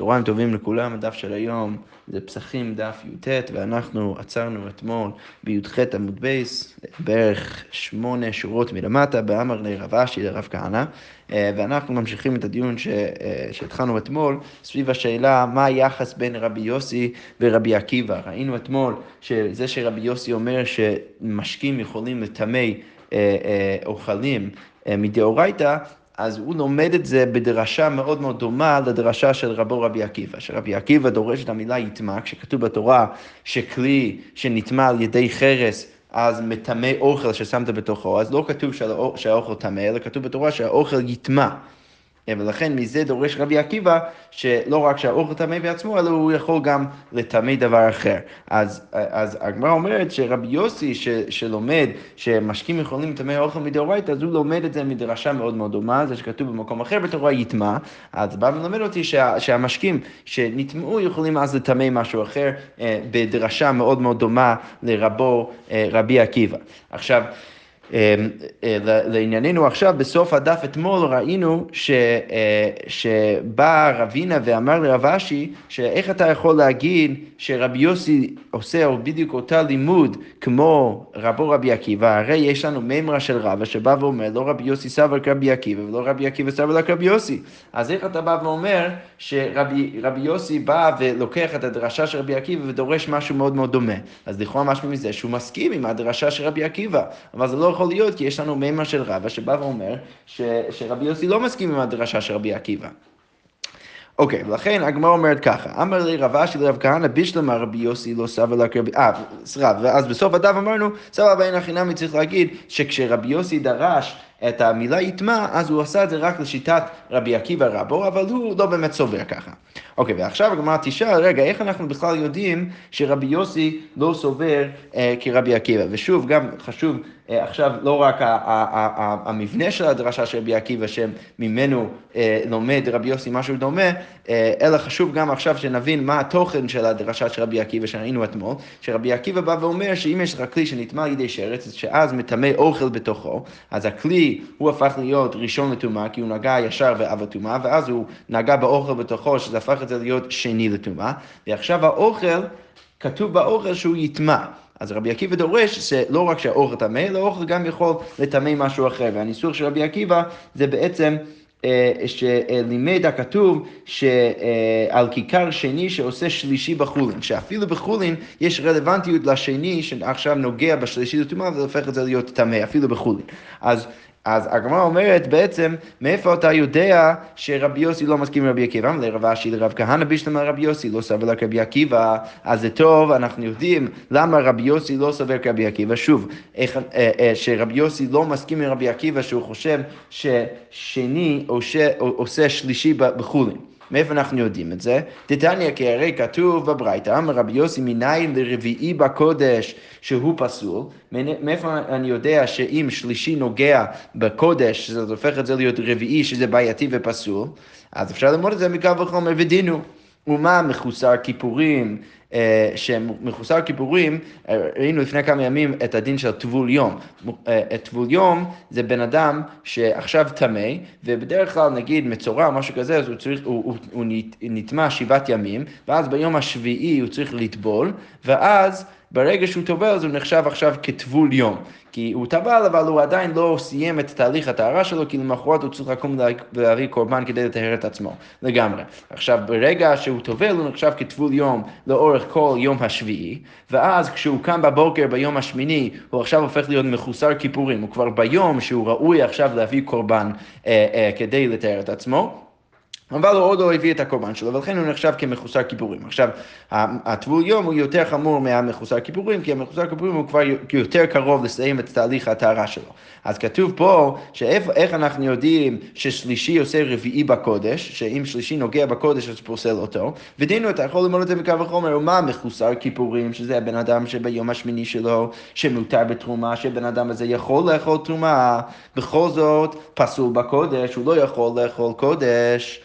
צהריים טובים לכולם, הדף של היום זה פסחים דף י"ט, ואנחנו עצרנו אתמול בי"ח עמוד בייס, בערך שמונה שורות מלמטה, באמר לרב אשי לרב כהנא, אה, ואנחנו ממשיכים את הדיון. אה, שהתחלנו אתמול סביב השאלה מה היחס בין רבי יוסי ורבי עקיבא. ראינו אתמול שזה שרבי יוסי אומר שמשקים יכולים לטמא אה, אוכלים מדאורייתא, אז הוא לומד את זה בדרשה מאוד מאוד דומה לדרשה של רבו רבי עקיבא, שרבי עקיבא דורש את המילה יטמע, כשכתוב בתורה שכלי שנטמע על ידי חרס אז מטמא אוכל ששמת בתוכו, אז לא כתוב שהאוכל טמא, אלא כתוב בתורה שהאוכל יטמע. ולכן מזה דורש רבי עקיבא שלא רק שהאוכל טמא בעצמו, אלא הוא יכול גם לטמא דבר אחר. אז, אז הגמרא אומרת שרבי יוסי ש, שלומד שמשקים יכולים לטמא אוכל מדאורייתא, אז הוא לומד את זה מדרשה מאוד מאוד דומה, זה שכתוב במקום אחר בתורה יטמע, אז בא ולמד אותי שה, שהמשקים שנטמעו יכולים אז לטמא משהו אחר אה, בדרשה מאוד מאוד דומה לרבו אה, רבי עקיבא. עכשיו, לענייננו עכשיו, בסוף הדף אתמול ראינו ש, אה, שבא רבינה ואמר לרב אשי, שאיך אתה יכול להגיד שרבי יוסי עושה בדיוק אותה לימוד כמו רבו רבי עקיבא, הרי יש לנו מימרה של רבא שבא ואומר, לא רבי יוסי סבר כרבי עקיבא ולא רבי עקיבא סבר כרבי יוסי. אז איך אתה בא ואומר שרבי יוסי בא ולוקח את הדרשה של רבי עקיבא ודורש משהו מאוד מאוד דומה? אז לכאורה משהו מזה שהוא מסכים עם הדרשה של רבי עקיבא, אבל זה לא יכול להיות כי יש לנו מימרה של רבא שבא ואומר ש, שרבי יוסי לא מסכים עם הדרשה של רבי עקיבא. אוקיי, ולכן הגמרא אומרת ככה, אמר לי רב אשי לרב כהנא בישלמה רבי יוסי לא סבא לה כרבי... אה, סליחה, ואז בסוף הדף אמרנו, סבא ואין הכי נמי צריך להגיד שכשרבי יוסי דרש את המילה יטמע, אז הוא עשה את זה רק לשיטת רבי עקיבא רבו, אבל הוא לא באמת סובר ככה. אוקיי, ועכשיו הגמרא תשאל, רגע, איך אנחנו בכלל יודעים שרבי יוסי לא סובר אה, כרבי עקיבא? ושוב, גם חשוב עכשיו לא רק המבנה של הדרשה של רבי עקיבא, שממנו אה, לומד רבי יוסי משהו דומה, אה, אלא חשוב גם עכשיו שנבין מה התוכן של הדרשה של רבי עקיבא שראינו אתמול, שרבי עקיבא בא ואומר שאם יש לך כלי שנטמע על ידי שרץ, שאז מטמא אוכל בתוכו, אז הכלי הוא הפך להיות ראשון לטומאה, כי הוא נגע ישר ואב הטומאה, ואז הוא נגע באוכל בתוכו, שזה הפך את זה להיות שני לטומאה, ועכשיו האוכל, כתוב באוכל שהוא יטמע. אז רבי עקיבא דורש שלא רק שהאוכל טמא, אלא האוכל גם יכול לטמא משהו אחר. והניסוח של רבי עקיבא זה בעצם... אה, שלימד הכתוב שעל כיכר שני שעושה שלישי בחולין, שאפילו בחולין יש רלוונטיות לשני שעכשיו נוגע בשלישי לטומאה והופך את זה להיות טמא, אפילו בחולין. אז אז הגמרא אומרת בעצם, מאיפה אתה יודע שרבי יוסי לא מסכים עם רבי עקיבא? לרב אשי לרב כהנא בשלמה רבי יוסי לא סבר כרבי עקיבא, אז זה טוב, אנחנו יודעים למה רבי יוסי לא סבר כרבי עקיבא. שוב, איך, אה, אה, שרבי יוסי לא מסכים עם רבי עקיבא, שהוא חושב ששני עושה שלישי בחולין. מאיפה אנחנו יודעים את זה? דתניא כי הרי כתוב בברייתא, אמר רבי יוסי מניין לרביעי בקודש שהוא פסול, מאיפה אני יודע שאם שלישי נוגע בקודש, זה הופך את זה להיות רביעי שזה בעייתי ופסול, אז אפשר ללמוד את זה מקו וחומר ודינו. ומה מחוסר כיפורים, שמחוסר כיפורים, אה, ראינו לפני כמה ימים את הדין של טבול יום. אה, טבול יום זה בן אדם שעכשיו טמא, ובדרך כלל נגיד מצורע או משהו כזה, אז הוא, צריך, הוא, הוא, הוא נטמע שבעת ימים, ואז ביום השביעי הוא צריך לטבול, ואז ברגע שהוא טובל אז הוא נחשב עכשיו כטבול יום. כי הוא טבל אבל הוא עדיין לא סיים את תהליך הטהרה שלו, כי למחרת הוא צריך לקום ולהביא קורבן כדי לטהר את עצמו, לגמרי. עכשיו, ברגע שהוא טובל הוא נחשב כטבול יום לאורך כל יום השביעי, ואז כשהוא קם בבוקר ביום השמיני, הוא עכשיו הופך להיות מחוסר כיפורים, הוא כבר ביום שהוא ראוי עכשיו להביא קורבן אה, אה, כדי לטהר את עצמו. אבל הוא עוד לא הביא את הקורבן שלו, ולכן הוא נחשב כמחוסר כיפורים. עכשיו, הטבול יום הוא יותר חמור מהמחוסר כיפורים, כי המחוסר כיפורים הוא כבר יותר קרוב לסיים את תהליך הטהרה שלו. אז כתוב פה, שאיך אנחנו יודעים ששלישי עושה רביעי בקודש, שאם שלישי נוגע בקודש אז פוסל אותו, ודינו אתה יכול ללמוד את זה מקו וחומר, ומה מחוסר כיפורים, שזה הבן אדם שביום השמיני שלו, שמותר בתרומה, שבן אדם הזה יכול לאכול תרומה, בכל זאת פסול בקודש, הוא לא יכול לאכול קודש.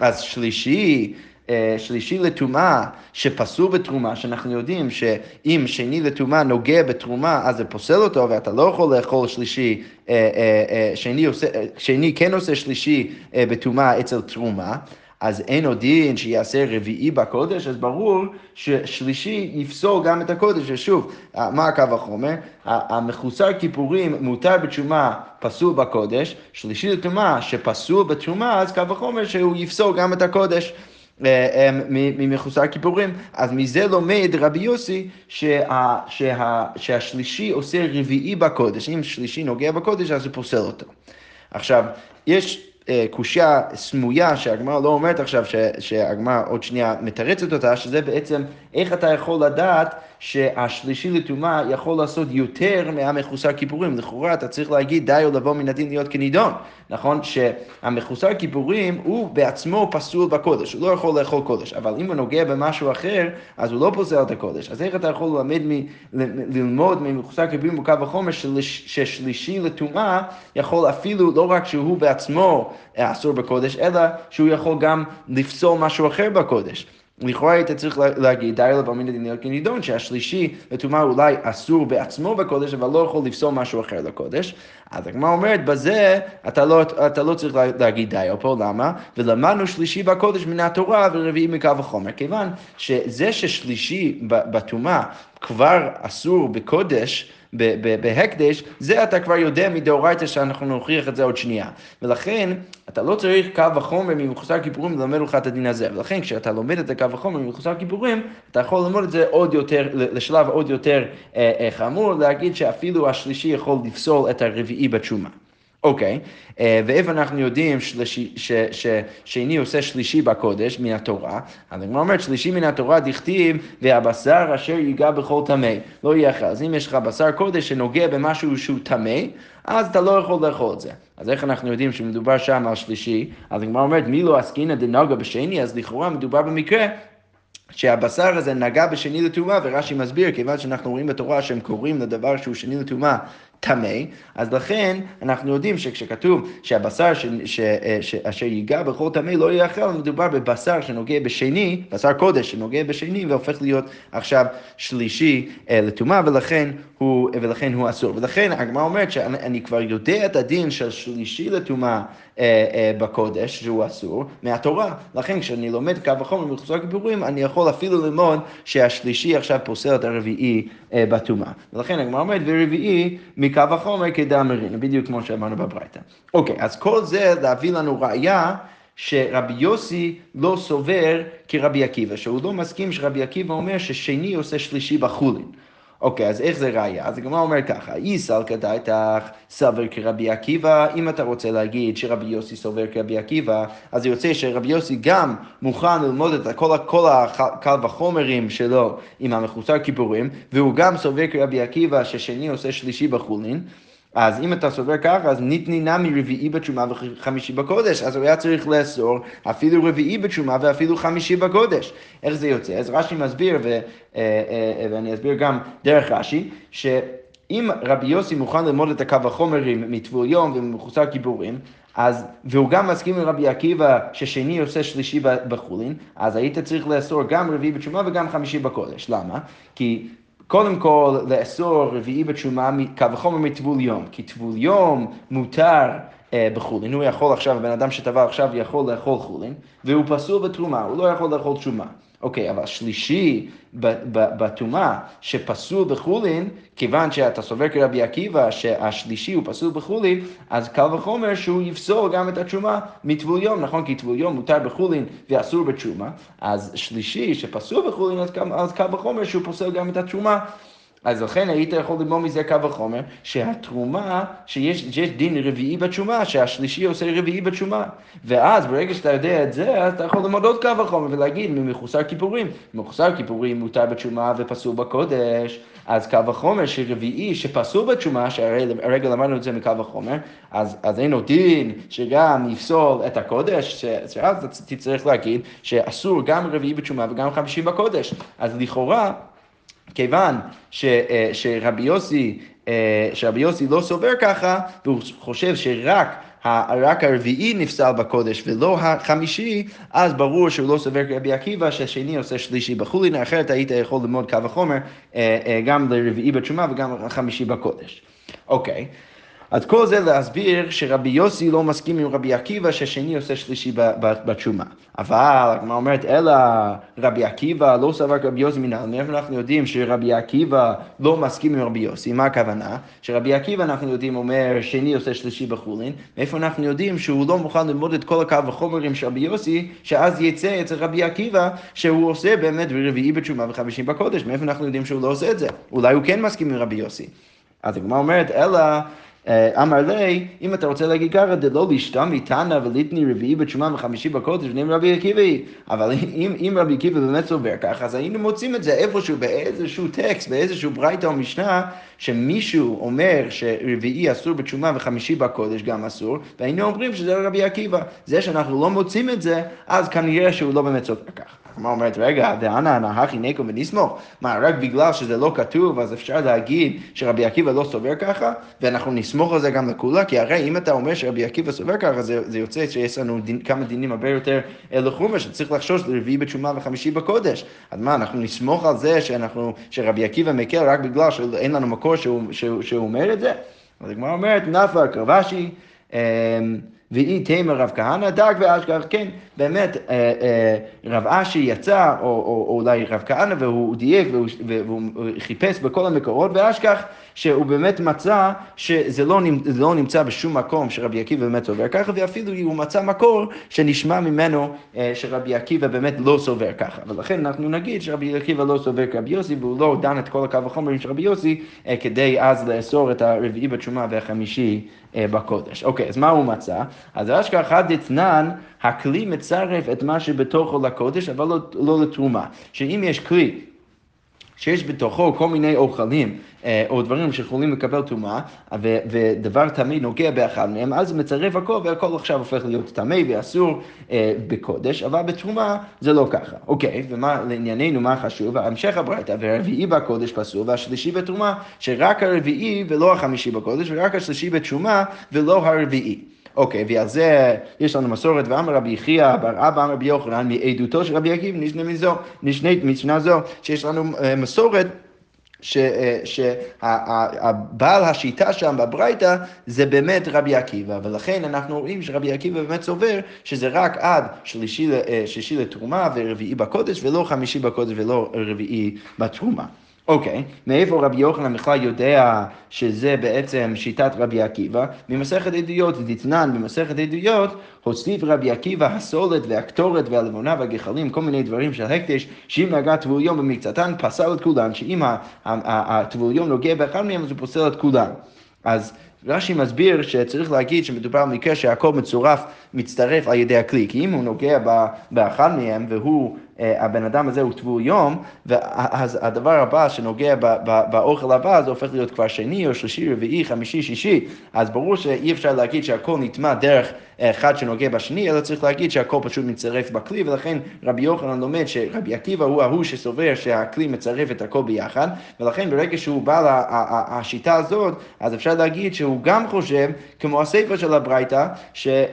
אז שלישי, אה, שלישי לטומאה שפסול בתרומה, שאנחנו יודעים שאם שני לטומאה נוגע בתרומה אז זה פוסל אותו ואתה לא יכול לאכול שלישי, אה, אה, שני, עושה, שני כן עושה שלישי בטומאה אצל תרומה, אז אין עוד דין שיעשה רביעי בקודש, אז ברור ששלישי יפסול גם את הקודש. ושוב, מה הקו החומר? המחוסר כיפורים מותר בתשומה פסול בקודש, שלישי לטומאה שפסול בתרומה, אז קו החומר שהוא יפסול גם את הקודש. אה, אה, ממחוסר כיפורים. אז מזה לומד רבי יוסי שה, שה, שהשלישי עושה רביעי בקודש. אם שלישי נוגע בקודש, אז הוא פוסל אותו. עכשיו, יש קושייה סמויה שהגמרא לא אומרת עכשיו, שהגמרא עוד שנייה מתרצת אותה, שזה בעצם איך אתה יכול לדעת שהשלישי לטומאה יכול לעשות יותר מהמחוסר כיפורים. לכאורה אתה צריך להגיד די או לבוא מן הדין להיות כנידון. נכון שהמחוסר כיפורים הוא בעצמו פסול בקודש, הוא לא יכול לאכול קודש, אבל אם הוא נוגע במשהו אחר, אז הוא לא פוסל את הקודש. אז איך אתה יכול ללמד מ, ללמוד ממחוסר כיפורים בקו החומר ששלישי לטומאה יכול אפילו, לא רק שהוא בעצמו אסור בקודש, אלא שהוא יכול גם לפסול משהו אחר בקודש. לכאורה היית צריך להגיד, די עליו אמין לדין כנידון, שהשלישי לטומאה אולי אסור בעצמו בקודש, אבל לא יכול לפסול משהו אחר לקודש. אז הגמרא אומרת, בזה אתה לא, אתה לא צריך להגיד די פה, למה? ולמדנו שלישי בקודש מן התורה ורביעי מקו החומר. כיוון שזה ששלישי בטומאה כבר אסור בקודש, בהקדש, זה אתה כבר יודע מדאורייתא שאנחנו נוכיח את זה עוד שנייה. ולכן, אתה לא צריך קו החומר ממחוסר כיפורים ללמד לך את הדין הזה. ולכן, כשאתה לומד את הקו החומר ממחוסר כיפורים, אתה יכול ללמוד את זה עוד יותר, לשלב עוד יותר אה, אה, חמור, להגיד שאפילו השלישי יכול לפסול את הרביעי בתשומה. אוקיי, okay. אה, ואיפה אנחנו יודעים ששני עושה שלישי בקודש מן התורה? אז אני אומר שלישי מן התורה דכתיב והבשר אשר ייגע בכל טמא, לא יאכל. אז אם יש לך בשר קודש שנוגע במשהו שהוא טמא, אז אתה לא יכול לאכול את זה. אז איך אנחנו יודעים שמדובר שם על שלישי? אז הגמרא אומרת מי לא עסקינא דנגה בשני, אז לכאורה מדובר במקרה שהבשר הזה נגע בשני לטומאה, ורש"י מסביר, כיוון שאנחנו רואים בתורה שהם קוראים לדבר שהוא שני לטומאה טמא, אז לכן אנחנו יודעים שכשכתוב שהבשר ש, ש, ש, אשר ייגע בכל טמא לא יאכל, מדובר בבשר שנוגע בשני, בשר קודש שנוגע בשני והופך להיות עכשיו שלישי אה, לטומאה, ולכן הוא, ולכן הוא אסור. ולכן הגמרא אומרת שאני כבר יודע את הדין של שלישי לטומאה אה, אה, בקודש, שהוא אסור, מהתורה. לכן כשאני לומד קו החומר מחוסר כיפורים, אני יכול אפילו ללמוד שהשלישי עכשיו פוסל את הרביעי אה, בטומאה. ולכן הגמרא אומרת, ורביעי מקו החומר כדאמרין, בדיוק כמו שאמרנו בברייתא. אוקיי, אז כל זה להביא לנו ראייה שרבי יוסי לא סובר כרבי עקיבא, שהוא לא מסכים שרבי עקיבא אומר ששני עושה שלישי בחולין. אוקיי, אז איך זה ראייה? אז הגמרא אומר ככה, איסל כדאיתך סבר כרבי עקיבא, אם אתה רוצה להגיד שרבי יוסי סובר כרבי עקיבא, אז יוצא שרבי יוסי גם מוכן ללמוד את כל, כל הקל וחומרים שלו עם המחוסר כיפורים, והוא גם סובר כרבי עקיבא ששני עושה שלישי בחולין. אז אם אתה סובר ככה, אז ניתני נמי רביעי בתשומה וחמישי בקודש, אז הוא היה צריך לאסור אפילו רביעי בתשומה ואפילו חמישי בקודש. איך זה יוצא? אז רש"י מסביר, ו, אה, אה, ואני אסביר גם דרך רש"י, שאם רבי יוסי מוכן ללמוד את הקו החומרים מטבול יום ומחוסר גיבורים, אז, והוא גם מסכים עם רבי עקיבא ששני עושה שלישי בחולין, אז היית צריך לאסור גם רביעי בתשומה וגם חמישי בקודש. למה? כי קודם כל, לאסור רביעי בתשומה, קו וחומר מטבול יום, כי טבול יום מותר אה, בחולין, הוא יכול עכשיו, הבן אדם שטבע עכשיו יכול לאכול חולין, והוא פסול בתרומה, הוא לא יכול לאכול תשומה. אוקיי, אבל שלישי בטומאה שפסול בחולין, כיוון שאתה סובר כרבי עקיבא שהשלישי הוא פסול בחולין, אז קל וחומר שהוא יפסול גם את התשומה מטבול יום, נכון? כי טבול יום מותר בחולין ואסור בתשומה, אז שלישי שפסול בחולין, אז קל וחומר שהוא פוסל גם את התשומה. אז לכן היית יכול ללמוד מזה קו החומר, שהתרומה, שיש, שיש דין רביעי בתשומה, שהשלישי עושה רביעי בתשומה. ואז ברגע שאתה יודע את זה, אז אתה יכול ללמוד עוד קו החומר ולהגיד ממחוסר כיפורים. מחוסר כיפורים מותר בתשומה ופסול בקודש, אז קו החומר שרביעי שפסול בתשומה, שהרגע למדנו את זה מקו החומר, אז, אז אין עוד דין שגם יפסול את הקודש, שאז תצטרך להגיד שאסור גם רביעי בתשומה וגם חמישי בקודש. אז לכאורה, כיוון ש, אה, שרבי יוסי, אה, שרבי יוסי לא סובר ככה, והוא חושב שרק רק הרביעי נפסל בקודש ולא החמישי, אז ברור שהוא לא סובר כרבי עקיבא שהשני עושה שלישי בחולין, אחרת היית יכול ללמוד קו החומר אה, גם לרביעי בתשומה וגם חמישי בקודש. אוקיי. אז כל זה להסביר שרבי יוסי לא מסכים עם רבי עקיבא ששני עושה שלישי בתשומה. אבל הגמרא אומרת, אלא רבי עקיבא לא סבר רבי יוסי מנהל, מאיפה אנחנו יודעים שרבי עקיבא לא מסכים עם רבי יוסי, מה הכוונה? שרבי עקיבא אנחנו יודעים אומר שני עושה שלישי בחולין, מאיפה אנחנו יודעים שהוא לא מוכן ללמוד את כל הקו החומרים של רבי יוסי, שאז יצא אצל רבי עקיבא שהוא עושה באמת רביעי בתשומה וחמישי בקודש, מאיפה אנחנו יודעים שהוא לא עושה את זה? אולי הוא כן מסכים עם רבי יוסי. אז הגמרא אומרת, אלא אמר לי, אם אתה רוצה להגיד ככה, דלא לשתמי תנא וליטני רביעי בתשומה וחמישי בקודש ונעים רבי עקיבא. אבל אם, אם רבי עקיבא באמת סובר ככה, אז היינו מוצאים את זה איפשהו באיזשהו טקסט, באיזשהו ברייתא או משנה, שמישהו אומר שרביעי אסור בתשומה וחמישי בקודש גם אסור, והיינו אומרים שזה רבי עקיבא. זה שאנחנו לא מוצאים את זה, אז כנראה שהוא לא באמת סובר ככה. הגמרא אומרת, רגע, דאנה נהכי נקו ונסמוך? מה, רק בגלל שזה לא כתוב, אז אפשר להגיד שרבי עקיבא לא סובר ככה, ואנחנו נסמוך על זה גם לכולה? כי הרי אם אתה אומר שרבי עקיבא סובר ככה, זה, זה יוצא שיש לנו דין, כמה דינים הרבה יותר לחומר, שצריך לחשוש לרביעי בתשומה וחמישי בקודש. אז מה, אנחנו נסמוך על זה שאנחנו, שרבי עקיבא מקל רק בגלל שאין לנו מקור שהוא, שהוא, שהוא אומר את זה? אז הגמרא אומרת, נפאר קרבשי, אמ, ואי תימא רב כהנא דג ואשכח, כן, באמת אה, אה, רב אשי יצא, או, או, או אולי רב כהנא, והוא דייק והוא, והוא חיפש בכל המקורות, ואשכח שהוא באמת מצא שזה לא, לא נמצא בשום מקום שרבי עקיבא באמת סובר ככה, ואפילו הוא מצא מקור שנשמע ממנו אה, שרבי עקיבא באמת לא סובר ככה. ולכן אנחנו נגיד שרבי עקיבא לא סובר כרבי יוסי, והוא לא דן את כל הקו החומרים של רבי יוסי, כדי אז לאסור את הרביעי בתשומה והחמישי בקודש. אוקיי, אז מה הוא מצא? אז אשכח חד דתנן, הכלי מצרף את מה שבתוכו לקודש, אבל לא, לא לתרומה. שאם יש כלי שיש בתוכו כל מיני אוכלים אה, או דברים שיכולים לקבל טומאה, ודבר טמא נוגע באחד מהם, אז מצרף הכל והכל עכשיו הופך להיות טמא ואסור אה, בקודש, אבל בתרומה זה לא ככה. אוקיי, ומה לענייננו, מה חשוב? המשך הברייתא, והרביעי בקודש פסול, והשלישי בתרומה, שרק הרביעי ולא החמישי בקודש, ורק השלישי בתרומה ולא הרביעי. אוקיי, ועל זה יש לנו מסורת, ואמר רבי יחיא בר אבא אמר רבי יוחנן מעדותו של רבי עקיבא נשנה מזו, נשנית משנה זו, שיש לנו אה, מסורת שהבעל אה, השיטה שם בברייתא זה באמת רבי עקיבא, ולכן אנחנו רואים שרבי עקיבא באמת סובר שזה רק עד שלישי, אה, שלישי לתרומה ורביעי בקודש, ולא חמישי בקודש ולא רביעי בתרומה. אוקיי. מאיפה רבי יוחנן בכלל יודע שזה בעצם שיטת רבי עקיבא? ממסכת עדויות, דתנן במסכת עדויות, הוסיף רבי עקיבא הסולת והקטורת והלבונה והגחלים, כל מיני דברים של הקדש, שאם נגע טבול יום במקצתן, פסל את כולן, שאם הטבול יום נוגע באחד מהם, אז הוא פוסל את כולן. אז רש"י מסביר שצריך להגיד שמדובר על מקרה שהכל מצורף, מצטרף על ידי הכלי, כי אם הוא נוגע באחד מהם והוא הבן אדם הזה הוא טבול יום, ואז הדבר הבא שנוגע באוכל הבא, זה הופך להיות כבר שני או שלישי, רביעי, חמישי, שישי, אז ברור שאי אפשר להגיד שהכל נטמע דרך אחד שנוגע בשני, אלא צריך להגיד שהכל פשוט מצטרף בכלי, ולכן רבי יוחנן לומד שרבי עקיבא הוא ההוא שסובר שהכלי מצרף את הכל ביחד, ולכן ברגע שהוא בא לשיטה הזאת, אז אפשר להגיד שהוא גם חושב, כמו הספר של הברייתא, אה,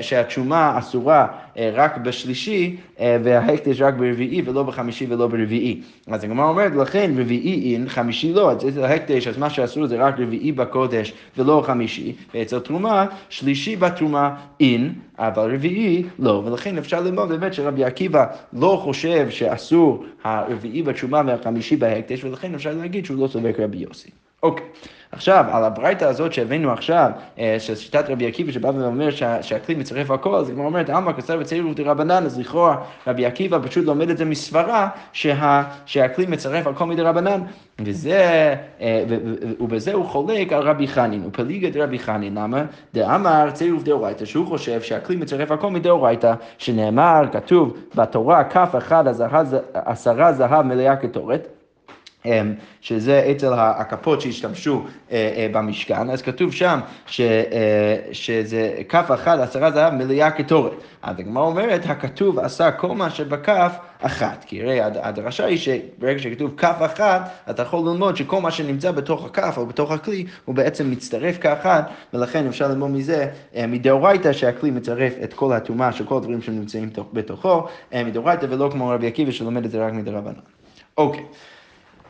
שהתשומה אסורה אה, רק בשלישי, וההקדש רק ברביעי ולא בחמישי ולא ברביעי. אז הגמרא אומרת, לכן רביעי אין, חמישי לא, אז אצל ההקדש, אז מה שאסור זה רק רביעי בקודש ולא חמישי, ואצל תרומה, שלישי בתרומה אין, אבל רביעי לא, ולכן אפשר ללמוד באמת שרבי עקיבא לא חושב שאסור הרביעי בתרומה והחמישי בהקדש, ולכן אפשר להגיד שהוא לא סובר כרבי יוסי. אוקיי. עכשיו, על הברייתא הזאת שהבאנו עכשיו, אה, של שיטת רבי עקיבא שבא ואומר שה, שהכלי מצרף הכל, אז היא אומרת, עמא וצעיר ודרבנן, אז לכאורה רבי עקיבא פשוט לומד את זה מסברה שה, שהכלי מצרף הכל מדרבנן. וזה, אה, ובזה הוא חולק על רבי חנין, הוא פליגת רבי חנין, למה? דאמר צעיר ודאורייתא, שהוא חושב שהכלי מצרף הכל מדאורייתא, שנאמר, כתוב בתורה, כף אחד עשרה זהב מלאה קטורת. שזה אצל הכפות שהשתמשו אה, אה, במשכן, אז כתוב שם ש, אה, שזה כף אחת עשרה זהב מלאה קטורת. אז הגמרא אומרת, הכתוב עשה כל מה שבכף אחת. כי הרי הדרשה היא שברגע שכתוב כף אחת, אתה יכול ללמוד שכל מה שנמצא בתוך הכף או בתוך הכלי, הוא בעצם מצטרף כאחת, ולכן אפשר ללמוד מזה מדאורייתא שהכלי מצרף את כל הטומאה של כל הדברים שנמצאים בתוכו, מדאורייתא ולא כמו רבי עקיבא שלומד את זה רק מדרבנן. אוקיי.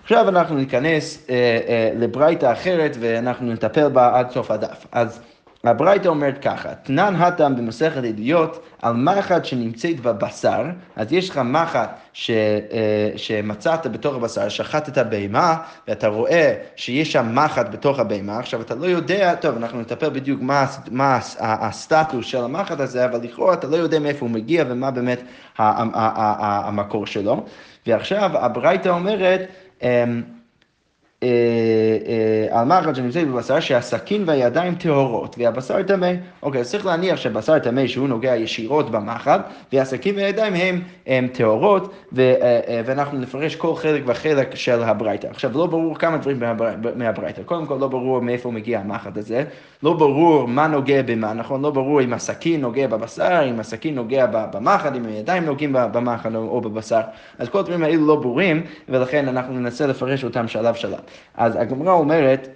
עכשיו אנחנו ניכנס אה, אה, לברייתא אחרת ואנחנו נטפל בה עד סוף הדף. אז הברייתא אומרת ככה, תנן הטעם במסכת עדויות על מחט שנמצאת בבשר, אז יש לך מחט ש, אה, שמצאת בתוך הבשר, שחטת בהמה, ואתה רואה שיש שם מחט בתוך הבהמה, עכשיו אתה לא יודע, טוב, אנחנו נטפל בדיוק מה, מה הסטטוס של המחט הזה, אבל לכאורה אתה לא יודע מאיפה הוא מגיע ומה באמת המקור שלו. ועכשיו הברייתא אומרת, אמ, אה, אה, על מחט שנמצאת בבשר שהסכין והידיים טהורות והבשר טמא. אוקיי, אז צריך להניח שבשר טמא שהוא נוגע ישירות במחט והסכין והידיים הם טהורות אה, ואנחנו נפרש כל חלק וחלק של הברייתא. עכשיו לא ברור כמה דברים מהברייתא. קודם כל לא ברור מאיפה מגיע המחט הזה, לא ברור מה נוגע במה, נכון? לא ברור אם הסכין נוגע בבשר, אם הסכין נוגע במחט, אם הידיים נוגעים במחט או בבשר. אז כל הדברים האלו לא ברורים ולכן אנחנו ננסה לפרש אותם שלב שלב. אז הגמרא אומרת,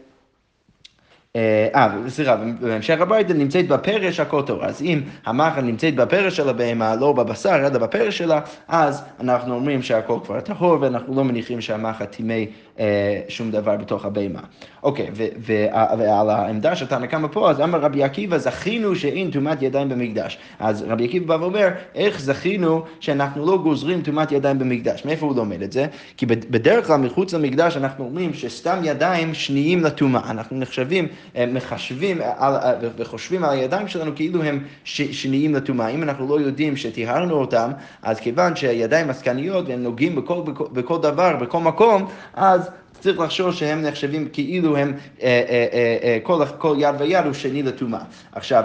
אה, אה, סליחה, בהמשך הברייתא נמצאת בפרש הכל טוב. אז אם המחל נמצאת בפרש של הבהמה, לא בבשר, אלא בפרש שלה, אז אנחנו אומרים שהכל כבר טהור, ואנחנו לא מניחים שהמחל טימא שום דבר בתוך הבהמה. אוקיי, ועל העמדה של תנא קמא פה, אז אמר רבי עקיבא, זכינו שאין טומאת ידיים במקדש. אז רבי עקיבא בא ואומר, איך זכינו שאנחנו לא גוזרים טומאת ידיים במקדש? מאיפה הוא לומד את זה? כי בדרך כלל מחוץ למקדש אנחנו אומרים שסתם ידיים שניים לטומאה. אנחנו נחשבים, אה, מחשבים על, אה, וחושבים על הידיים שלנו כאילו הם שניים לטומאה. אם אנחנו לא יודעים שטיהרנו אותם, אז כיוון שהידיים עסקניות והם נוגעים בכל, בכל, בכל דבר, בכל מקום, אז צריך לחשוב שהם נחשבים כאילו הם, אה, אה, אה, כל, כל יד ויד הוא שני לטומאה. עכשיו,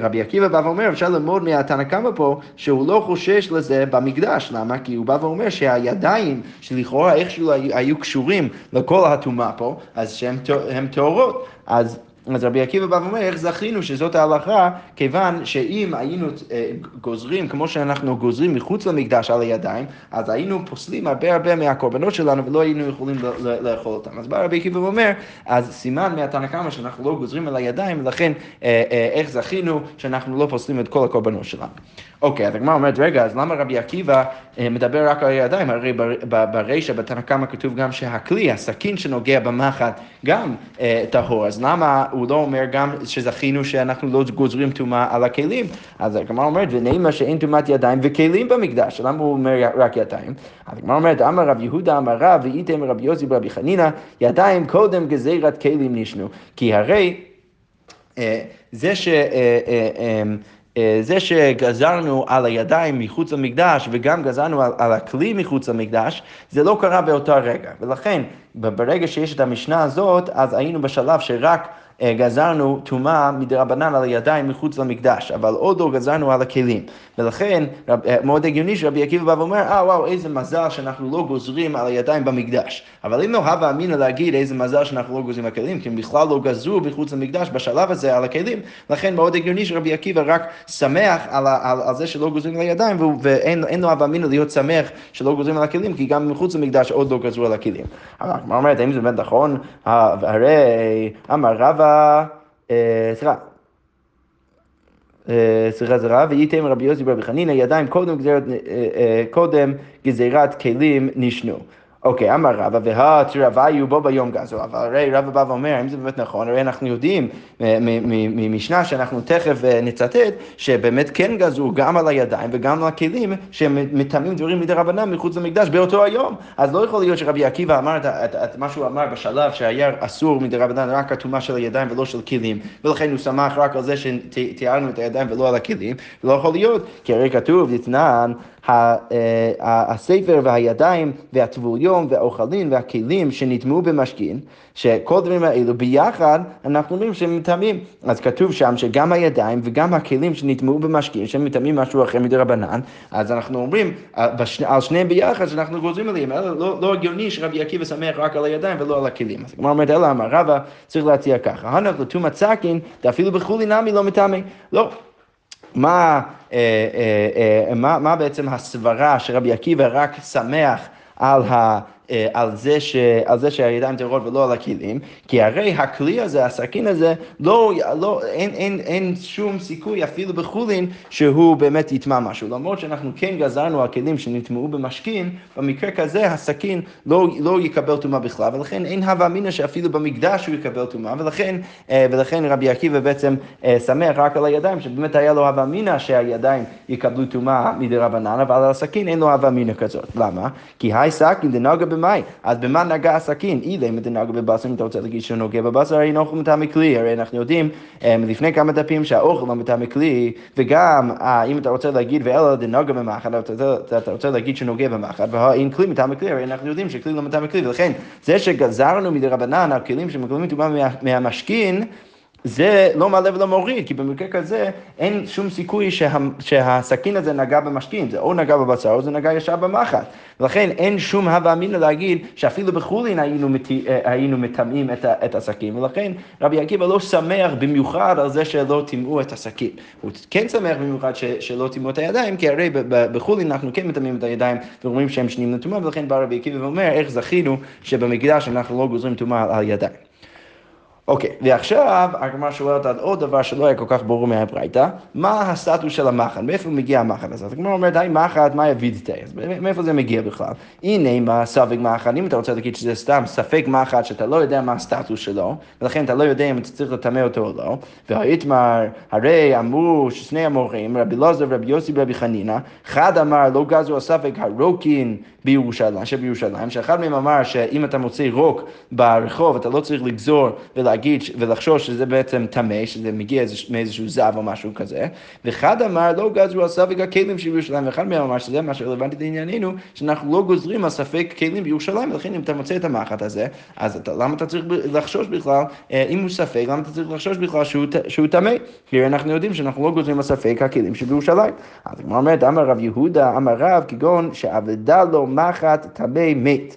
רבי עקיבא בא ואומר, אפשר ללמוד מהתנא קמא פה, שהוא לא חושש לזה במקדש, למה? כי הוא בא ואומר שהידיים שלכאורה איכשהו היו קשורים לכל הטומאה פה, אז שהן טהורות. אז אז רבי עקיבא בא ואומר, איך זכינו שזאת ההלכה, כיוון שאם היינו אה, גוזרים כמו שאנחנו גוזרים מחוץ למקדש על הידיים, אז היינו פוסלים הרבה הרבה מהקורבנות שלנו ולא היינו יכולים לאכול אותם. אז בא רבי עקיבא ואומר, אז סימן מהתנא קמא שאנחנו לא גוזרים על הידיים, ולכן אה, אה, איך זכינו שאנחנו לא פוסלים את כל הקורבנות שלנו. אוקיי, אז הגמרא אומרת, רגע, אז למה רבי עקיבא מדבר רק על הידיים? הרי ברישא, בתנא קמא כתוב גם שהכלי, הסכין שנוגע במחט, גם טהור, אז למה הוא לא אומר גם שזכינו שאנחנו לא גוזרים טומאה על הכלים. אז הגמרא אומרת, ונעימה שאין טומאת ידיים וכלים במקדש, למה הוא אומר רק ידיים? אז הגמרא אומרת, אמר רב יהודה אמר רב, ואיתם רבי יוסי ורבי חנינא, ידיים קודם גזירת כלים נשנו. כי הרי אה, זה ש... אה, אה, זה שגזרנו על הידיים מחוץ למקדש וגם גזרנו על, על הכלי מחוץ למקדש, זה לא קרה באותו רגע. ולכן, ברגע שיש את המשנה הזאת, אז היינו בשלב שרק גזרנו טומאה מדרבנן על הידיים מחוץ למקדש, אבל עוד לא גזרנו על הכלים. ולכן אה, מאוד הגיוני שרבי עקיבא בא ואומר, אה וואו, איזה מזל שאנחנו לא גוזרים על הידיים במקדש. אבל אם לא הווה אמינא להגיד איזה מזל שאנחנו לא גוזרים הכלים, כי הם בכלל לא גזרו מחוץ למקדש בשלב הזה על הכלים, לכן מאוד הגיוני שרבי עקיבא רק שמח על, על, על זה שלא גוזרים על הידיים, ואין לו הווה אמינא להיות שמח שלא גוזרים על הכלים, כי גם מחוץ למקדש עוד לא גזרו על הכלים. אבל מה אומרת, האם זה באמת נכון? הרי אמר רבא אה, סליחה, אה, סליחה זה רב, וייתם רבי יוסי ברבי חנינא, ידיים אה, קודם גזירת כלים נשנו. אוקיי, אמר רבא, והתרא והיו בו ביום גזו, אבל הרי רבא בא ואומר, אם זה באמת נכון, הרי אנחנו יודעים ממשנה שאנחנו תכף אה, נצטט, שבאמת כן גזרו גם על הידיים וגם על הכלים, שהם מטמאים דברים מדי רבנן מחוץ למקדש באותו היום. אז לא יכול להיות שרבי עקיבא אמר את, את, מה שהוא אמר בשלב שהיה אסור מדי רבנן רק הטומאה של הידיים ולא של כלים, ולכן הוא שמח רק על זה שתיארנו את הידיים ולא על הכלים, לא יכול להיות, כי הרי כתוב, יתנן אה, הספר והידיים והטבוליום והאוכלים והכלים שנטמעו במשכין, שכל הדברים האלו ביחד אנחנו אומרים שהם מטמאים. אז כתוב שם שגם הידיים וגם הכלים שנטמעו במשכין, שהם מטמאים משהו אחר מדי רבנן, אז אנחנו אומרים אה, על שניהם ביחד שאנחנו גוזרים עליהם, אלא לא, לא הגיוני שרבי עקיבא שמח רק על הידיים ולא על הכלים. אז כמו אומרת, אלא אמר רבא, צריך להציע ככה, הנך לתומת סכין, ואפילו בחולי נמי לא מטמא. לא. מה, אה, אה, אה, מה, מה בעצם הסברה שרבי עקיבא רק שמח על, ה, על זה, ש, על זה שהידיים טהורות ולא על הכלים, כי הרי הכלי הזה, הסכין הזה, לא, לא, אין, אין, אין שום סיכוי אפילו בחולין שהוא באמת יטמע משהו. למרות שאנחנו כן גזרנו על כלים שנטמעו במשכין, במקרה כזה הסכין לא, לא יקבל טומאה בכלל, ולכן אין הווה אמינא שאפילו במקדש הוא יקבל טומאה, ולכן, אה, ולכן רבי עקיבא בעצם אה, שמח רק על הידיים, שבאמת היה לו הווה אמינא שהידיים יקבלו טומאה מדי רבנן, אבל על הסכין אין לו הווה אמינא כזאת. למה? כי היי סכין דנגה במאי, אז במה נגע הסכין? אילם דנגה בבשר, אם אתה רוצה להגיד שהוא נוגע בבשר, הרי אוכל מטעמי כלי, הרי אנחנו יודעים אה, לפני כמה דפים שהאוכל הוא מטעמי כלי, וגם אם אתה רוצה להגיד ואלא דנגה במחד, אתה רוצה להגיד שנוגע במחד, והאין כלי מטעמי כלי, הרי אנחנו יודעים שכלי לא מטעמי כלי, ולכן זה שגזרנו מדי רבנן על כלים שמקבלים טומאה מהמשכין, זה לא מעלה ולא מוריד, כי במקרה כזה אין שום סיכוי שה, שהסכין הזה נגע במשכין, זה או נגע בבשר או זה נגע ישר במחט. ולכן אין שום הווה אמינא להגיד שאפילו בחולין היינו, היינו מטמאים את, את הסכין, ולכן רבי עקיבא לא שמח במיוחד על זה שלא טימאו את הסכין. הוא כן שמח במיוחד ש, שלא טימאו את הידיים, כי הרי בחולין אנחנו כן מטמאים את הידיים ואומרים שהם שניים לטומאה, ולכן בא רבי עקיבא ואומר איך זכינו שבמקדש אנחנו לא גוזרים טומאה על ידיים. אוקיי, ועכשיו הגמרא שואלת על עוד דבר שלא היה כל כך ברור מהברייתא, מה הסטטוס של המחט, מאיפה מגיע המחט הזה? אז הגמרא אומרת, היי מחט, מה יביא את אז מאיפה זה מגיע בכלל? הנה מה ספק מחט, אם אתה רוצה להגיד שזה סתם ספק מחט, שאתה לא יודע מה הסטטוס שלו, ולכן אתה לא יודע אם אתה צריך לטמא אותו או לא, והאיתמר, הרי אמרו ששני המורים, רבי לוזר ורבי יוסי ורבי חנינא, אחד אמר לא גזו הספק הרוקין בירושלים, שבירושלים, שאחד מהם אמר שאם אתה מוצא רוק ברחוב, אתה לא צריך לגזור ולהגיד ולחשוש שזה בעצם טמא, שזה מגיע מאיזשהו זב או משהו כזה, ואחד אמר לא גזרו על ספק הכלים של ירושלים, ואחד מהם אמר שזה מה שרלוונטי לענייננו, שאנחנו לא גוזרים על ספק כלים בירושלים, ולכן אם אתה מוצא את המחט הזה, אז אתה, למה אתה צריך לחשוש בכלל, אה, אם הוא ספק, למה אתה צריך לחשוש בכלל שהוא טמא? כי אנחנו יודעים שאנחנו לא גוזרים על ספק הכלים של ירושלים. אז כמו אומרת, אמר רב יהודה, אמר רב, כגון שאבדה לו מחט טמא מת.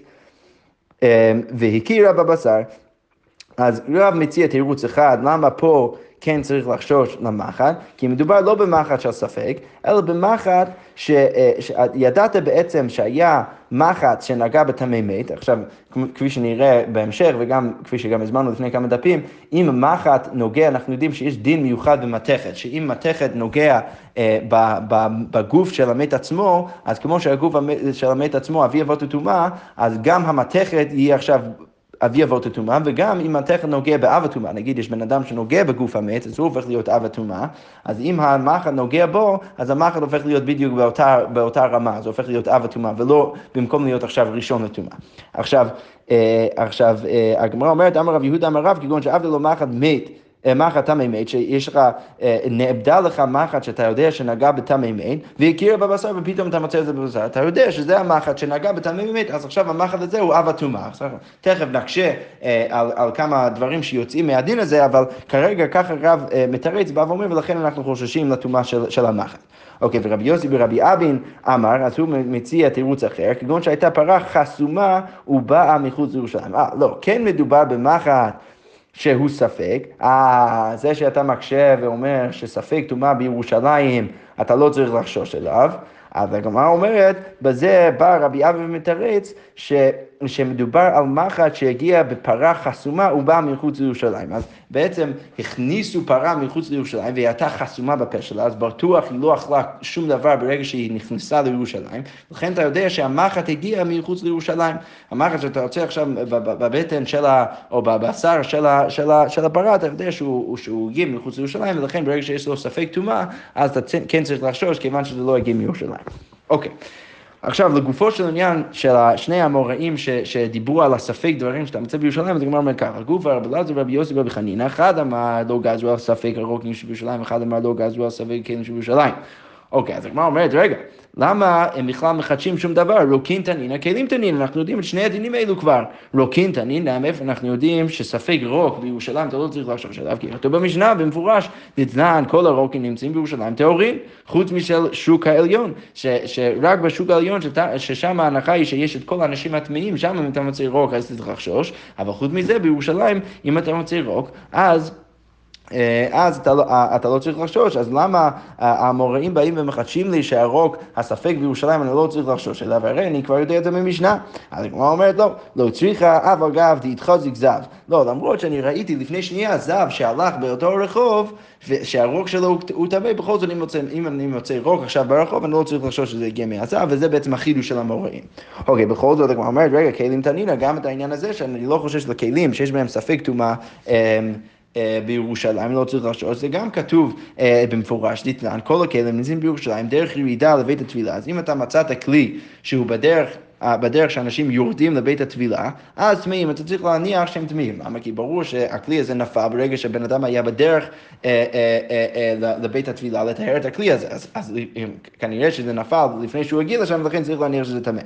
אמ, והכירה בבשר. אז רב מציע תירוץ אחד, למה פה כן צריך לחשוש למחט, כי מדובר לא במחט של ספק, אלא במחט אה, שידעת בעצם שהיה מחט שנגע בטמא מת, עכשיו כפי שנראה בהמשך וגם כפי שגם הזמנו לפני כמה דפים, אם מחט נוגע, אנחנו יודעים שיש דין מיוחד במתכת, שאם מתכת נוגע אה, בגוף של המת עצמו, אז כמו שהגוף של המת עצמו אבי אבות הטומאה, אז גם המתכת היא עכשיו אבי אבות הטומאה, וגם אם התכן נוגע באב הטומאה, נגיד יש בן אדם שנוגע בגוף המת, אז הוא הופך להיות אב הטומאה, אז אם המחט נוגע בו, אז המחט הופך להיות בדיוק באותה, באותה רמה, זה הופך להיות אב הטומאה, ולא במקום להיות עכשיו ראשון לטומאה. עכשיו, אה, עכשיו, אה, הגמרא אומרת, אמר רב יהודה אמר רב, כגון שעבד לו מחט מת. אה, מחט טמא מת, שיש לך, אה, נאבדה לך מחט שאתה יודע שנגע בטמא מת, והכירה בבשר ופתאום אתה מוצא את זה בבשר, אתה יודע שזה המחט שנגע בטמא מת, אז עכשיו המחט הזה הוא אב הטומאה. תכף נקשה אה, על, על כמה דברים שיוצאים מהדין הזה, אבל כרגע ככה רב מתרץ, בא ואומר, ולכן אנחנו חוששים לטומאה של, של המחט. אוקיי, ורבי יוסי ורבי אבין אמר, אז הוא מציע תירוץ אחר, כגון שהייתה פרה חסומה ובאה מחוץ לירושלים. אה, לא, כן מדובר במחט. שהוא ספק, אה, זה שאתה מקשה ואומר שספק טומאה בירושלים, אתה לא צריך לחשוש אליו, אז הגמרא אומרת, בזה בא רבי אבי ומתרץ, ש... שמדובר על מחט שהגיע בפרה חסומה ובאה מחוץ לירושלים. אז בעצם הכניסו פרה מחוץ לירושלים והיא הייתה חסומה בפה שלה, אז בטוח היא לא אכלה שום דבר ברגע שהיא נכנסה לירושלים, לכן אתה יודע שהמחט הגיע מחוץ לירושלים. המחט שאתה רוצה עכשיו בבטן של ה... או בבשר של, ה, של, ה, של הפרה, אתה יודע שהוא, שהוא הגיע מחוץ לירושלים, ולכן ברגע שיש לו ספק טומאה, אז אתה כן צריך לחשוש, כיוון שזה לא הגיע מירושלים. אוקיי. Okay. עכשיו, לגופו של עניין של שני המוראים ש, שדיברו על הספק דברים שאתה מצא בירושלים, אז הגמרא אומר ככה, גופה רבי אלעזר ורבי יוסי ורבי חנינא, אחד אמר לא גזרו על ספק הרוקים שבירושלים, אחד אמר לא גזרו על ספק כלים שבירושלים. אוקיי, אז הגמרא אומרת, רגע, למה הם בכלל מחדשים שום דבר? רוקין תנינא, כלים תנינא, אנחנו יודעים את שני הדינים האלו כבר. רוקין תנינא, מאיפה אנחנו יודעים שספק רוק בירושלים, אתה לא צריך לחשוב עליו, כי כתוב במשנה במפורש, דתנן, כל הרוקים נמצאים בירושלים טהורים, חוץ משל שוק העליון, ש, שרק בשוק העליון, ששם ההנחה היא שיש את כל האנשים הטמאים, שם אם אתה מוצא רוק אז צריך לחשוש, אבל חוץ מזה בירושלים, אם אתה מוצא רוק, אז... אה, אז אתה לא, אה, אתה לא צריך לחשוש, אז למה אה, המוראים באים ומחדשים לי שהרוק הספק בירושלים, אני לא צריך לחשוש אליו, הרי אני כבר יודע את זה ממשנה. אז הגמרא אומרת, לא, לא צריכה אב אגב דאיתחזיק זב. לא, למרות שאני ראיתי לפני שנייה זב שהלך באותו רחוב, שהרוק שלו הוא טמא, בכל זאת אני מוצא, אם אני מוצא רוק עכשיו ברחוב, אני לא צריך לחשוש שזה הגיע מהזב, וזה בעצם החידוש של המוראים. אוקיי, בכל זאת הגמרא אומרת, רגע, כלים תנינא, גם את העניין הזה שאני לא חושש לכלים שיש בהם ספק טומאה. אה, בירושלים, לא צריך לחשוש, זה גם כתוב אה, במפורש, דתלן, כל הכלים נמצאים בירושלים, דרך ירידה לבית הטבילה, אז אם אתה מצאת כלי שהוא בדרך אה, בדרך שאנשים יורדים לבית הטבילה, אז טמאים, אתה צריך להניח שהם טמאים. למה? כי ברור שהכלי הזה נפל ברגע שבן אדם היה בדרך אה, אה, אה, אה, לבית הטבילה לטהר את הכלי הזה. אז, אז כנראה שזה נפל לפני שהוא הגיע לשם, ולכן צריך להניח שזה טמא.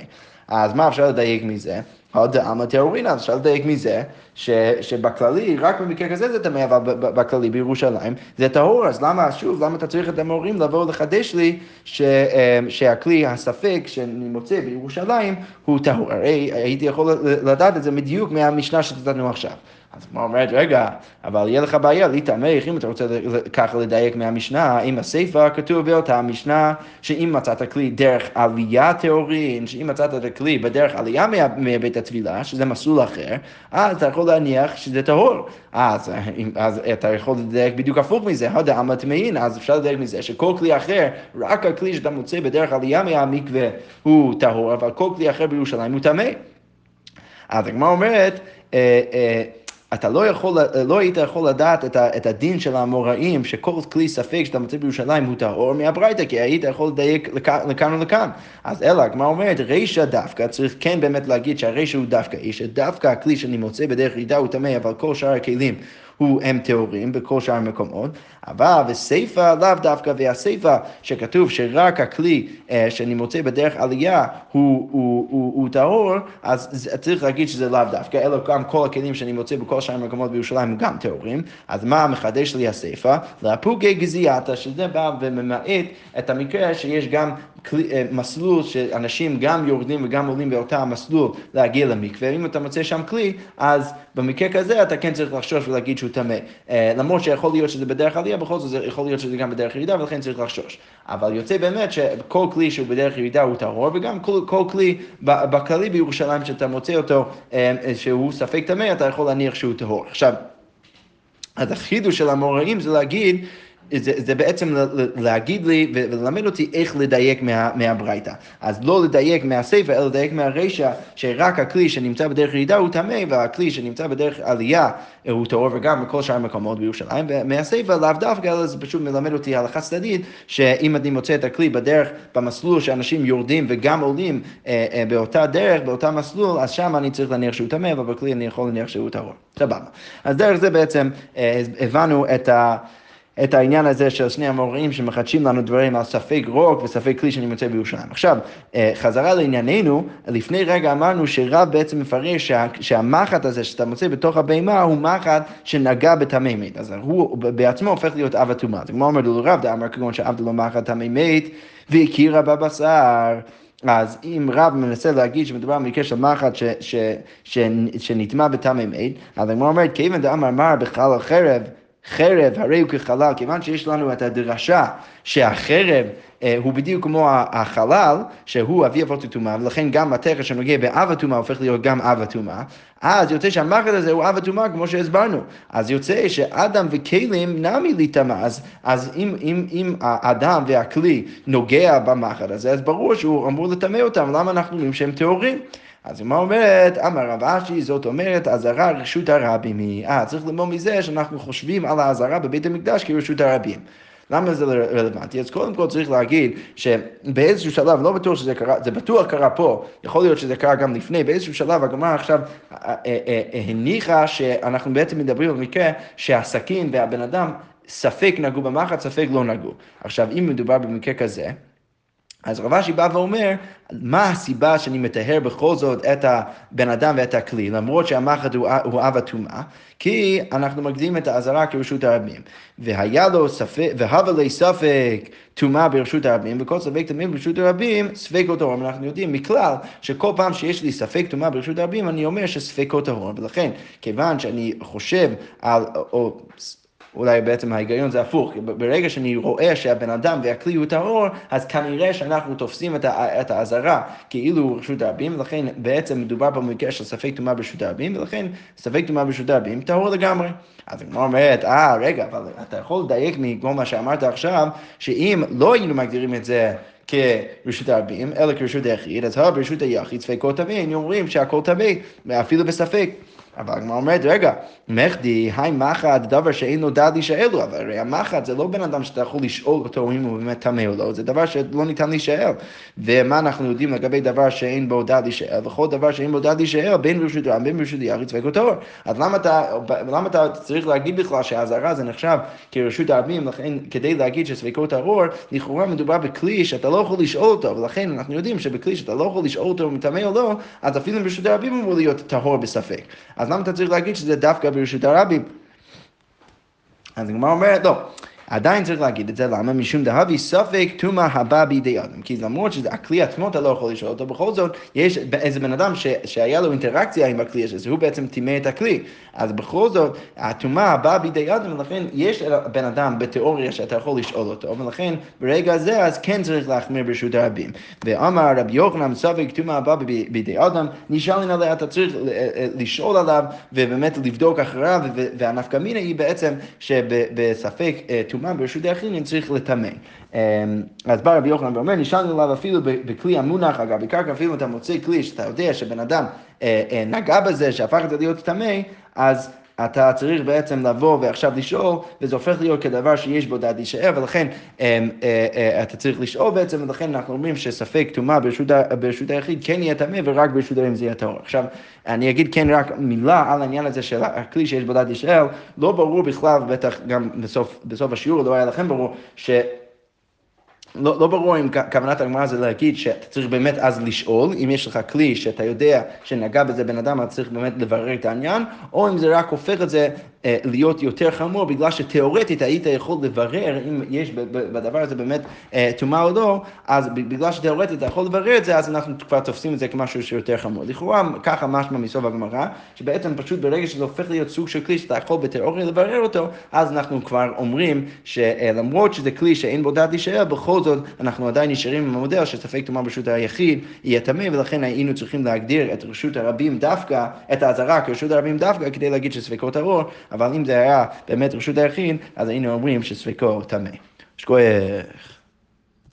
אז מה אפשר לדייק מזה? הדעמא טהורינא, אז אפשר לדייק מזה ש, שבכללי, רק במקרה כזה זה טמא, אבל בכללי בירושלים זה טהור, אז למה, שוב, למה אתה צריך את המורים לבוא לחדש לי ש, אה, שהכלי, הספק שאני מוצא בירושלים הוא טהור? הרי הייתי יכול לדעת את זה בדיוק מהמשנה שתתנו עכשיו. אז כמו אומרת, רגע, אבל יהיה לך בעיה להתעמך, אם אתה רוצה ככה לדייק מהמשנה, אם הסיפא כתוב באותה המשנה, שאם מצאת כלי דרך עלייה טהורין, שאם מצאת את הכלי בדרך עלייה מבית הטבילה, שזה מסלול אחר, אז אתה יכול להניח שזה טהור. אז, אז אתה יכול לדייק בדיוק הפוך מזה, הדעמא טמאין, אז אפשר לדייק מזה שכל כלי אחר, רק הכלי שאתה מוצא בדרך עלייה מהמקווה הוא טהור, אבל כל כלי אחר בירושלים הוא טמא. אז הגמרא אומרת, אה, אה, אתה לא, יכול, לא היית יכול לדעת את, ה, את הדין של האמוראים, שכל כלי ספק שאתה מוצא בירושלים הוא טהור מהברייתא, כי היית יכול לדייק לכאן ולכאן. אז אלא, הגמרא אומרת, רישא דווקא, צריך כן באמת להגיד שהרישא הוא דווקא, היא שדווקא הכלי שאני מוצא בדרך ירידה הוא טמא, אבל כל שאר הכלים הוא הם טהורים בכל שאר המקומות, אבל וסיפא לאו דווקא, והסיפא שכתוב שרק הכלי אה, שאני מוצא בדרך עלייה הוא, הוא, הוא, הוא טהור, אז צריך להגיד שזה לאו דווקא, אלא גם כל הכלים שאני מוצא בכל שאר המקומות בירושלים הם גם טהורים, אז מה מחדש לי הסיפא? לאפוגי גזיאתא, שזה בא וממעט את המקרה שיש גם כלי, אה, מסלול שאנשים גם יורדים וגם עולים באותה המסלול להגיע למקווה, אם אתה מוצא שם כלי, אז במקרה כזה אתה כן צריך לחשוש ולהגיד שהוא טמא. אה, למרות שיכול להיות שזה בדרך עלייה, בכל זאת יכול להיות שזה גם בדרך ירידה ולכן צריך לחשוש. אבל יוצא באמת שכל כלי שהוא בדרך ירידה הוא טהור, וגם כל, כל כלי בכללי בירושלים שאתה מוצא אותו אה, שהוא ספק טמא, אתה יכול להניח שהוא טהור. עכשיו, אז החידוש של המוראים זה להגיד זה, זה בעצם להגיד לי וללמד אותי איך לדייק מה, מהברייתא. אז לא לדייק מהספר, אלא לדייק מהרישא, שרק הכלי שנמצא בדרך ירידה הוא טמא, והכלי שנמצא בדרך עלייה הוא טהור וגם בכל שאר המקומות בירושלים. ומהספר לאו דווקא, אלא זה פשוט מלמד אותי הלכה צדדית, שאם אני מוצא את הכלי בדרך, במסלול שאנשים יורדים וגם עולים אה, אה, באותה דרך, באותה מסלול, אז שם אני צריך להניח שהוא טמא, אבל בכלי אני יכול להניח שהוא טהור. סבבה. אז דרך זה בעצם אה, הבנו את ה... את העניין הזה של שני המוראים שמחדשים לנו דברים על ספק רוק וספק כלי שאני מוצא בירושלים. עכשיו, אה, חזרה לענייננו, לפני רגע אמרנו שרב בעצם מפרש שה, שהמחט הזה שאתה מוצא בתוך הבהמה הוא מחט שנגע בטמא מת. אז הוא בעצמו הופך להיות אב הטומאה. זה כמו אומר לו רב, דאמר כגון שעבד לו מחט טמא מת והכירה בבשר. אז אם רב מנסה להגיד שמדובר במקרה של מחט שנטמע בטמא מת, אז הגמרא אומרת, כיוון דאמר מר בחלל חרב חרב הרי הוא כחלל, כיוון שיש לנו את הדרשה שהחרב אה, הוא בדיוק כמו החלל, שהוא אבי אבות הטומאה, ולכן גם התכף שנוגע באב הטומאה הופך להיות גם אב הטומאה, אז יוצא שהמחט הזה הוא אב הטומאה, כמו שהסברנו. אז יוצא שאדם וכלים נמי להיטמע, אז, אז אם, אם, אם האדם והכלי נוגע במחט הזה, אז ברור שהוא אמור לטמא אותם, למה אנחנו אומרים שהם טהורים? אז מה אומרת, אמר רב אשי, זאת אומרת, אזהרה רשות הרבים היא. אה, צריך ללמוד מזה שאנחנו חושבים על האזהרה בבית המקדש כרשות הרבים. למה זה רלוונטי? אז קודם כל צריך להגיד שבאיזשהו שלב, לא בטוח שזה קרה, זה בטוח קרה פה, יכול להיות שזה קרה גם לפני, באיזשהו שלב הגמרא עכשיו אה, אה, אה, הניחה שאנחנו בעצם מדברים על מקרה שהסכין והבן אדם ספק נגעו במחט, ספק לא נגעו. עכשיו, אם מדובר במקרה כזה, אז רב אשי בא ואומר, מה הסיבה שאני מטהר בכל זאת את הבן אדם ואת הכלי, למרות שהמחט הוא, הוא אב הטומאה, כי אנחנו מקדימים את האזהרה כרשות הרבים. והיה לו ספק, והווה לי ספק טומאה ברשות הרבים, וכל ספק טמאים ברשות הרבים, ספקו טהור. אנחנו יודעים מכלל שכל פעם שיש לי ספק טומאה ברשות הרבים, אני אומר שספקו טהור. ולכן, כיוון שאני חושב על, או אולי בעצם ההיגיון זה הפוך, ברגע שאני רואה שהבן אדם והכלי הוא טהור, אז כנראה שאנחנו תופסים את האזהרה כאילו רשות הרבים, ולכן בעצם מדובר במקרה של ספק טומאה ברשות הרבים, ולכן ספק טומאה ברשות הרבים טהור לגמרי. אז הגמרא אומרת, אה, רגע, אבל אתה יכול לדייק מכל מה שאמרת עכשיו, שאם לא היינו מגדירים את זה כרשות הרבים, אלא כרשות היחיד, אז ברשות היחיד ספקות טמא, היינו אומרים שהכל טמא, אפילו בספק. אבל הגמרא אומרת, רגע, מחדי, היי מחד, דבר שאין לו דעת להישאל לו, אבל הרי המחד זה לא בן אדם שאתה יכול לשאול אותו אם הוא באמת טמא או לא, זה דבר שלא ניתן להישאל. ומה אנחנו יודעים לגבי דבר שאין בו דעת להישאל, וכל דבר שאין בו דעת להישאל, בין ברשות רם, בין ברשות צבק טהור. אז למה אתה, למה אתה צריך להגיד בכלל שהאזהרה זה נחשב כרשות הרבים, לכן כדי להגיד שספקו טהור, לכאורה מדובר בכלי שאתה לא יכול לשאול אותו, ולכן אנחנו יודעים שבכלי שאתה לא יכול לשאול אותו אם טמא או לא, אז אפילו ברשות הרבים אמור להיות טהור בספק. אז למה אתה צריך להגיד שזה דווקא ברשות הרבים? אז הגמרא אומרת, לא. עדיין צריך להגיד את זה, למה? משום דהבי ספק טומאה הבא בידי אדם. כי למרות שהכלי עצמו אתה לא יכול לשאול אותו, בכל זאת יש איזה בן אדם ש, שהיה לו אינטראקציה עם הכלי הזה, שהוא בעצם טימא את הכלי. אז בכל זאת, הטומאה הבאה בידי אדם, ולכן יש בן אדם בתיאוריה שאתה יכול לשאול אותו, ולכן ברגע הזה אז כן צריך להחמיר ברשות הרבים. ואמר רבי יוחנן, ספק טומאה הבאה בידי אדם, נשאלין עליה, אתה צריך לשאול עליו, ובאמת לבדוק אחריו, והנפקא מינה היא בעצם שבספק טומאה ברשות היחיד צריך לטמא. אמ, אז בא רבי יוחנן ואומר, נשאלנו עליו אפילו בכלי המונח, אגב, בקרקע אפילו אתה מוצא כלי שאתה יודע שבן אדם אה, אה, נגע בזה, שהפך את זה להיות טמא, אז אתה צריך בעצם לבוא ועכשיו לשאול, וזה הופך להיות כדבר שיש בו דעת להישאר, ולכן אמ, אה, אתה צריך לשאול בעצם, ולכן אנחנו אומרים שספק טומאה ברשות, ברשות היחיד כן יהיה טמא, ורק ברשות היחיד זה יהיה טהור. עכשיו, אני אגיד כן רק מילה על העניין הזה של הכלי שיש בו דעת להישאר, לא ברור בכלל, בטח גם בסוף, בסוף השיעור לא היה לכם ברור, ש... לא, לא ברור אם כוונת הגמרא זה להגיד שאתה צריך באמת אז לשאול, אם יש לך כלי שאתה יודע שנגע בזה בן אדם, אתה צריך באמת לברר את העניין, או אם זה רק הופך את זה אה, להיות יותר חמור, בגלל שתאורטית היית יכול לברר אם יש בדבר הזה באמת אה, טומאה או לא, אז בגלל שתאורטית אתה יכול לברר את זה, אז אנחנו כבר תופסים את זה כמשהו שיותר חמור. לכאורה, ככה משמע מסוף הגמרא, שבעצם פשוט ברגע שזה הופך להיות סוג של כלי שאתה יכול בתיאוריה לברר אותו, אז אנחנו כבר אומרים שלמרות שזה כלי שאין בו דעת להישאר, בכל זאת אנחנו עדיין נשארים עם המודל שספק טומאה ברשות היחיד יהיה טמא, ולכן היינו צריכים להגדיר את רשות הרבים דווקא, את האזהרה כרשות הרבים דווקא, כדי להגיד שספקו טהור, אבל אם זה היה באמת רשות היחיד, אז היינו אומרים שספקו טמא. שכוח.